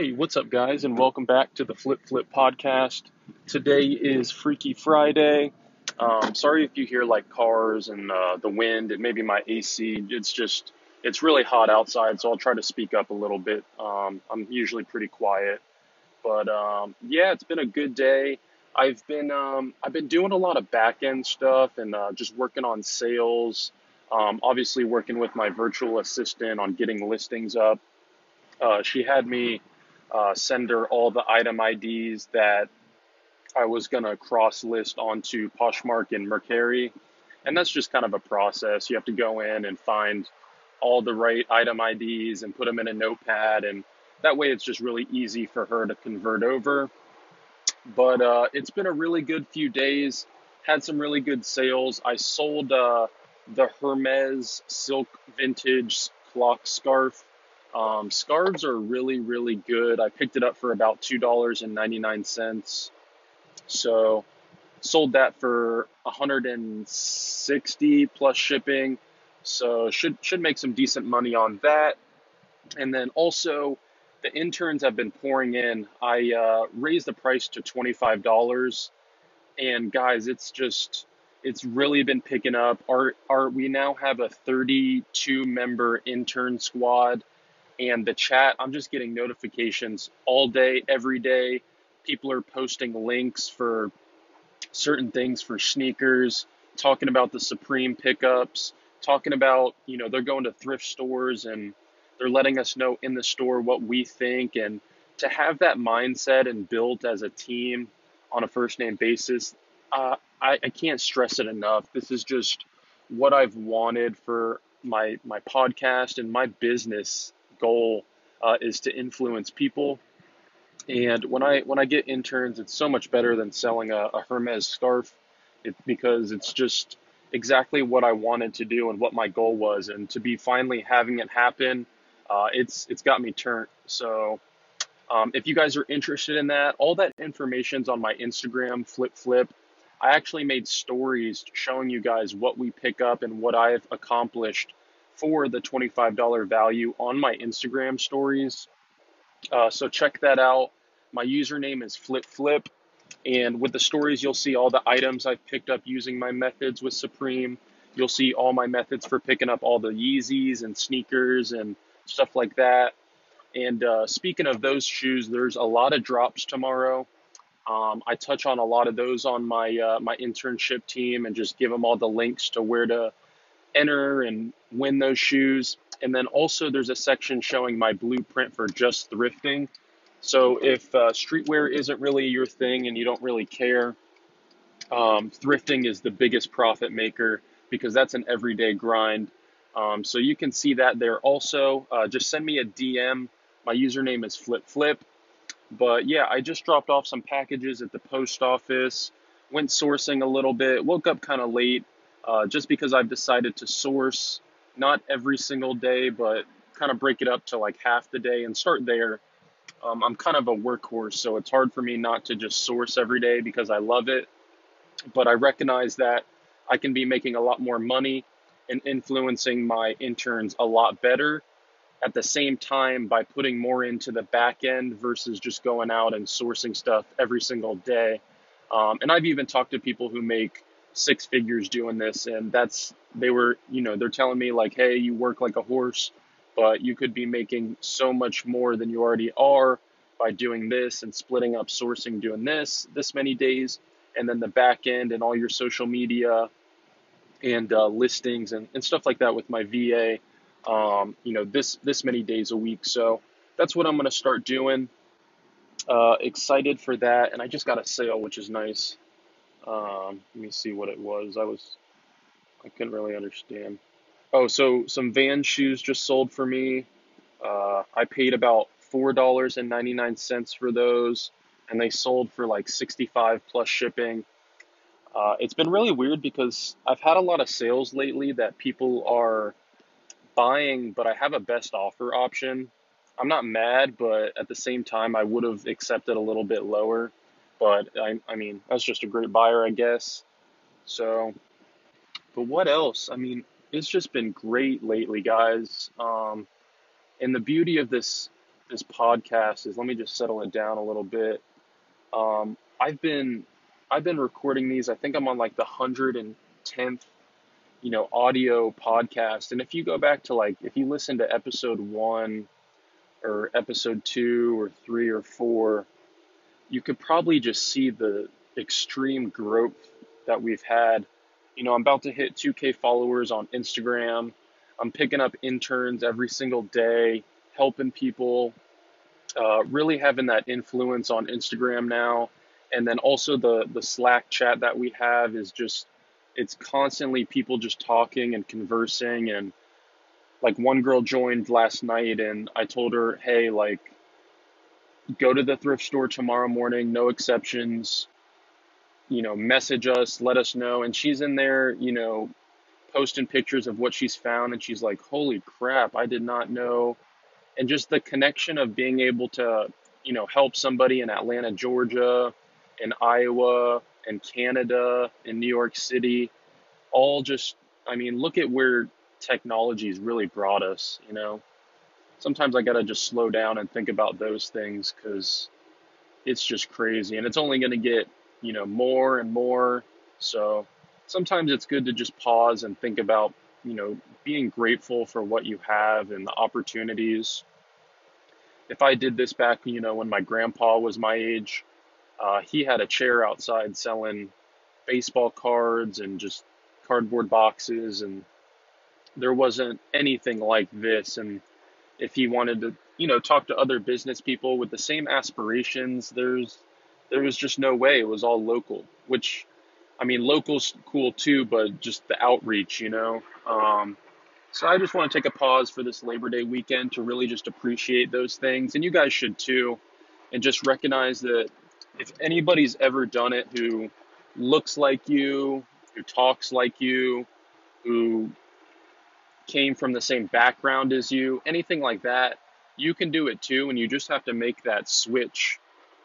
Hey, what's up, guys, and welcome back to the Flip Flip podcast. Today is Freaky Friday. Um, sorry if you hear like cars and uh, the wind. It may be my AC. It's just it's really hot outside, so I'll try to speak up a little bit. Um, I'm usually pretty quiet, but um, yeah, it's been a good day. I've been um, I've been doing a lot of back end stuff and uh, just working on sales. Um, obviously, working with my virtual assistant on getting listings up. Uh, she had me uh, send her all the item IDs that I was going to cross list onto Poshmark and Mercari. And that's just kind of a process. You have to go in and find all the right item IDs and put them in a notepad. And that way it's just really easy for her to convert over. But uh, it's been a really good few days. Had some really good sales. I sold uh, the Hermes Silk Vintage Clock Scarf um, scarves are really, really good. I picked it up for about $2.99. So sold that for 160 plus shipping. So should should make some decent money on that. And then also the interns have been pouring in. I uh, raised the price to $25 and guys, it's just it's really been picking up. Our our we now have a 32 member intern squad and the chat. I'm just getting notifications all day every day. People are posting links for certain things for sneakers talking about the supreme pickups talking about you know they're going to thrift stores and they're letting us know in the store what we think. And to have that mindset and built as a team on a first name basis uh, I, I can't stress it enough. This is just what i've wanted for my my podcast and my business goal uh, is to influence people. And when I when I get interns, it's so much better than selling a, a Hermes scarf, it, because it's just exactly what I wanted to do and what my goal was. And to be finally having it happen, uh, it's it's got me turned. So um, if you guys are interested in that, all that information's on my Instagram, Flip Flip. I actually made stories showing you guys what we pick up and what I've accomplished for the $25 value on my Instagram stories. Uh, so check that out. My username is Flip Flip. And with the stories, you'll see all the items I've picked up using my methods with Supreme. You'll see all my methods for picking up all the Yeezys and sneakers and stuff like that. And uh, speaking of those shoes, there's a lot of drops tomorrow. Um, I touch on a lot of those on my uh, my internship team and just give them all the links to where to enter and win those shoes. And then also there's a section showing my blueprint for just thrifting. So if uh, streetwear isn't really your thing and you don't really care, um, thrifting is the biggest profit maker because that's an everyday grind. Um, so you can see that there also. Uh, just send me a DM. My username is Flip Flip. But yeah, I just dropped off some packages at the post office, went sourcing a little bit, woke up kind of late, uh, just because I've decided to source not every single day, but kind of break it up to like half the day and start there. Um, I'm kind of a workhorse, so it's hard for me not to just source every day because I love it. But I recognize that I can be making a lot more money and influencing my interns a lot better at the same time by putting more into the back end versus just going out and sourcing stuff every single day. Um, and I've even talked to people who make six figures doing this and that's they were you know they're telling me like hey you work like a horse but you could be making so much more than you already are by doing this and splitting up sourcing doing this this many days. And then the back end and all your social media and uh, listings and, and stuff like that with my va um, you know this this many days a week. So that's what i'm going to start doing. Uh, excited for that and i just got a sale which is nice um, let me see what it was. I was, I couldn't really understand. Oh, so some Van shoes just sold for me. Uh, I paid about four dollars and ninety nine cents for those, and they sold for like sixty five plus shipping. Uh, it's been really weird because I've had a lot of sales lately that people are buying, but I have a best offer option. I'm not mad, but at the same time, I would have accepted a little bit lower. But I, I mean, that's just a great buyer, I guess. So, but what else? I mean, it's just been great lately, guys. Um, and the beauty of this this podcast is let me just settle it down a little bit. Um, I've been I've been recording these. I think I'm on like the hundred and tenth, you know, audio podcast. And if you go back to like if you listen to episode one or episode two or three or four, you could probably just see the extreme growth that we've had. You know, I'm about to hit 2K followers on Instagram. I'm picking up interns every single day, helping people, uh, really having that influence on Instagram now. And then also the the Slack chat that we have is just it's constantly people just talking and conversing and like one girl joined last night and I told her, "Hey, like go to the thrift store tomorrow morning, no exceptions. You know, message us, let us know." And she's in there, you know, posting pictures of what she's found and she's like, "Holy crap, I did not know." And just the connection of being able to, you know, help somebody in Atlanta, Georgia, in Iowa, and Canada, in New York City, all just I mean, look at where technology's really brought us, you know. Sometimes I got to just slow down and think about those things cuz it's just crazy and it's only going to get, you know, more and more. So, sometimes it's good to just pause and think about, you know, being grateful for what you have and the opportunities. If I did this back, you know, when my grandpa was my age, uh, he had a chair outside selling baseball cards and just cardboard boxes, and there wasn't anything like this. And if he wanted to, you know, talk to other business people with the same aspirations, there's there was just no way. It was all local, which I mean, local's cool too, but just the outreach, you know. Um, so I just want to take a pause for this Labor Day weekend to really just appreciate those things, and you guys should too, and just recognize that if anybody's ever done it who looks like you, who talks like you, who came from the same background as you, anything like that, you can do it too, and you just have to make that switch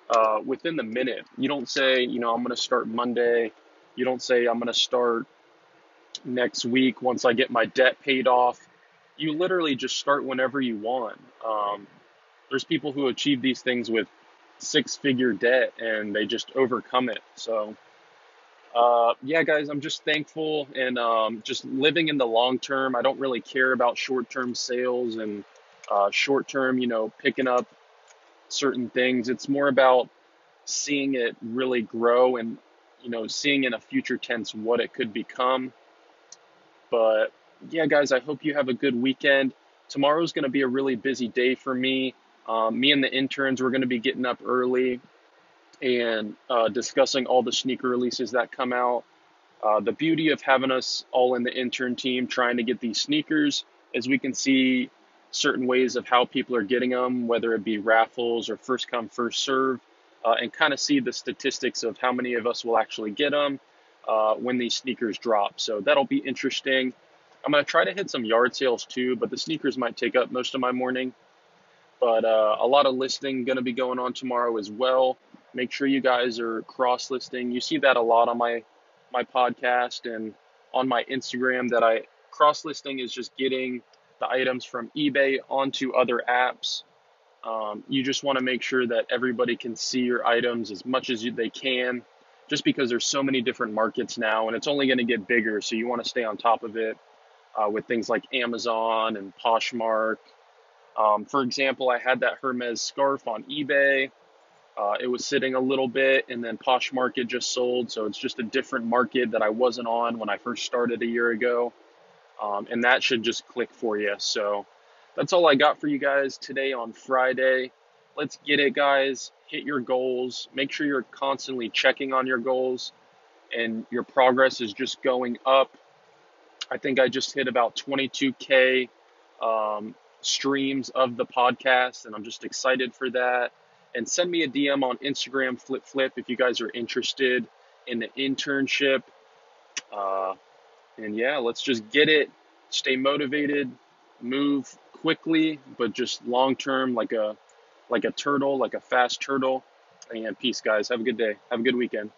uh, within the minute. You don't say, you know, I'm going to start Monday you don't say, I'm going to start next week once I get my debt paid off. You literally just start whenever you want. Um, there's people who achieve these things with six figure debt and they just overcome it. So, uh, yeah, guys, I'm just thankful and um, just living in the long term. I don't really care about short term sales and uh, short term, you know, picking up certain things. It's more about seeing it really grow and you know, seeing in a future tense what it could become. But yeah, guys, I hope you have a good weekend. Tomorrow's going to be a really busy day for me. Um, me and the interns, we're going to be getting up early and uh, discussing all the sneaker releases that come out. Uh, the beauty of having us all in the intern team trying to get these sneakers is we can see certain ways of how people are getting them, whether it be raffles or first come, first serve uh, and kind of see the statistics of how many of us will actually get them uh, when these sneakers drop. So that'll be interesting. I'm going to try to hit some yard sales too, but the sneakers might take up most of my morning. But uh, a lot of listing going to be going on tomorrow as well. Make sure you guys are cross listing. You see that a lot on my my podcast and on my Instagram that I cross listing is just getting the items from eBay onto other apps um, you just want to make sure that everybody can see your items as much as you, they can, just because there's so many different markets now and it's only going to get bigger. So you want to stay on top of it uh, with things like Amazon and Poshmark. Um, for example, I had that Hermes scarf on eBay. Uh, it was sitting a little bit, and then Poshmark it just sold. So it's just a different market that I wasn't on when I first started a year ago. Um, and that should just click for you. So that's all I got for you guys today on Friday. Let's get it, guys. Hit your goals. Make sure you're constantly checking on your goals and your progress is just going up. I think I just hit about 22K um, streams of the podcast, and I'm just excited for that. And send me a DM on Instagram, Flip Flip, if you guys are interested in the internship. Uh, and yeah, let's just get it. Stay motivated, move quickly, but just long term, like a like a turtle, like a fast turtle. And peace, guys. Have a good day. Have a good weekend.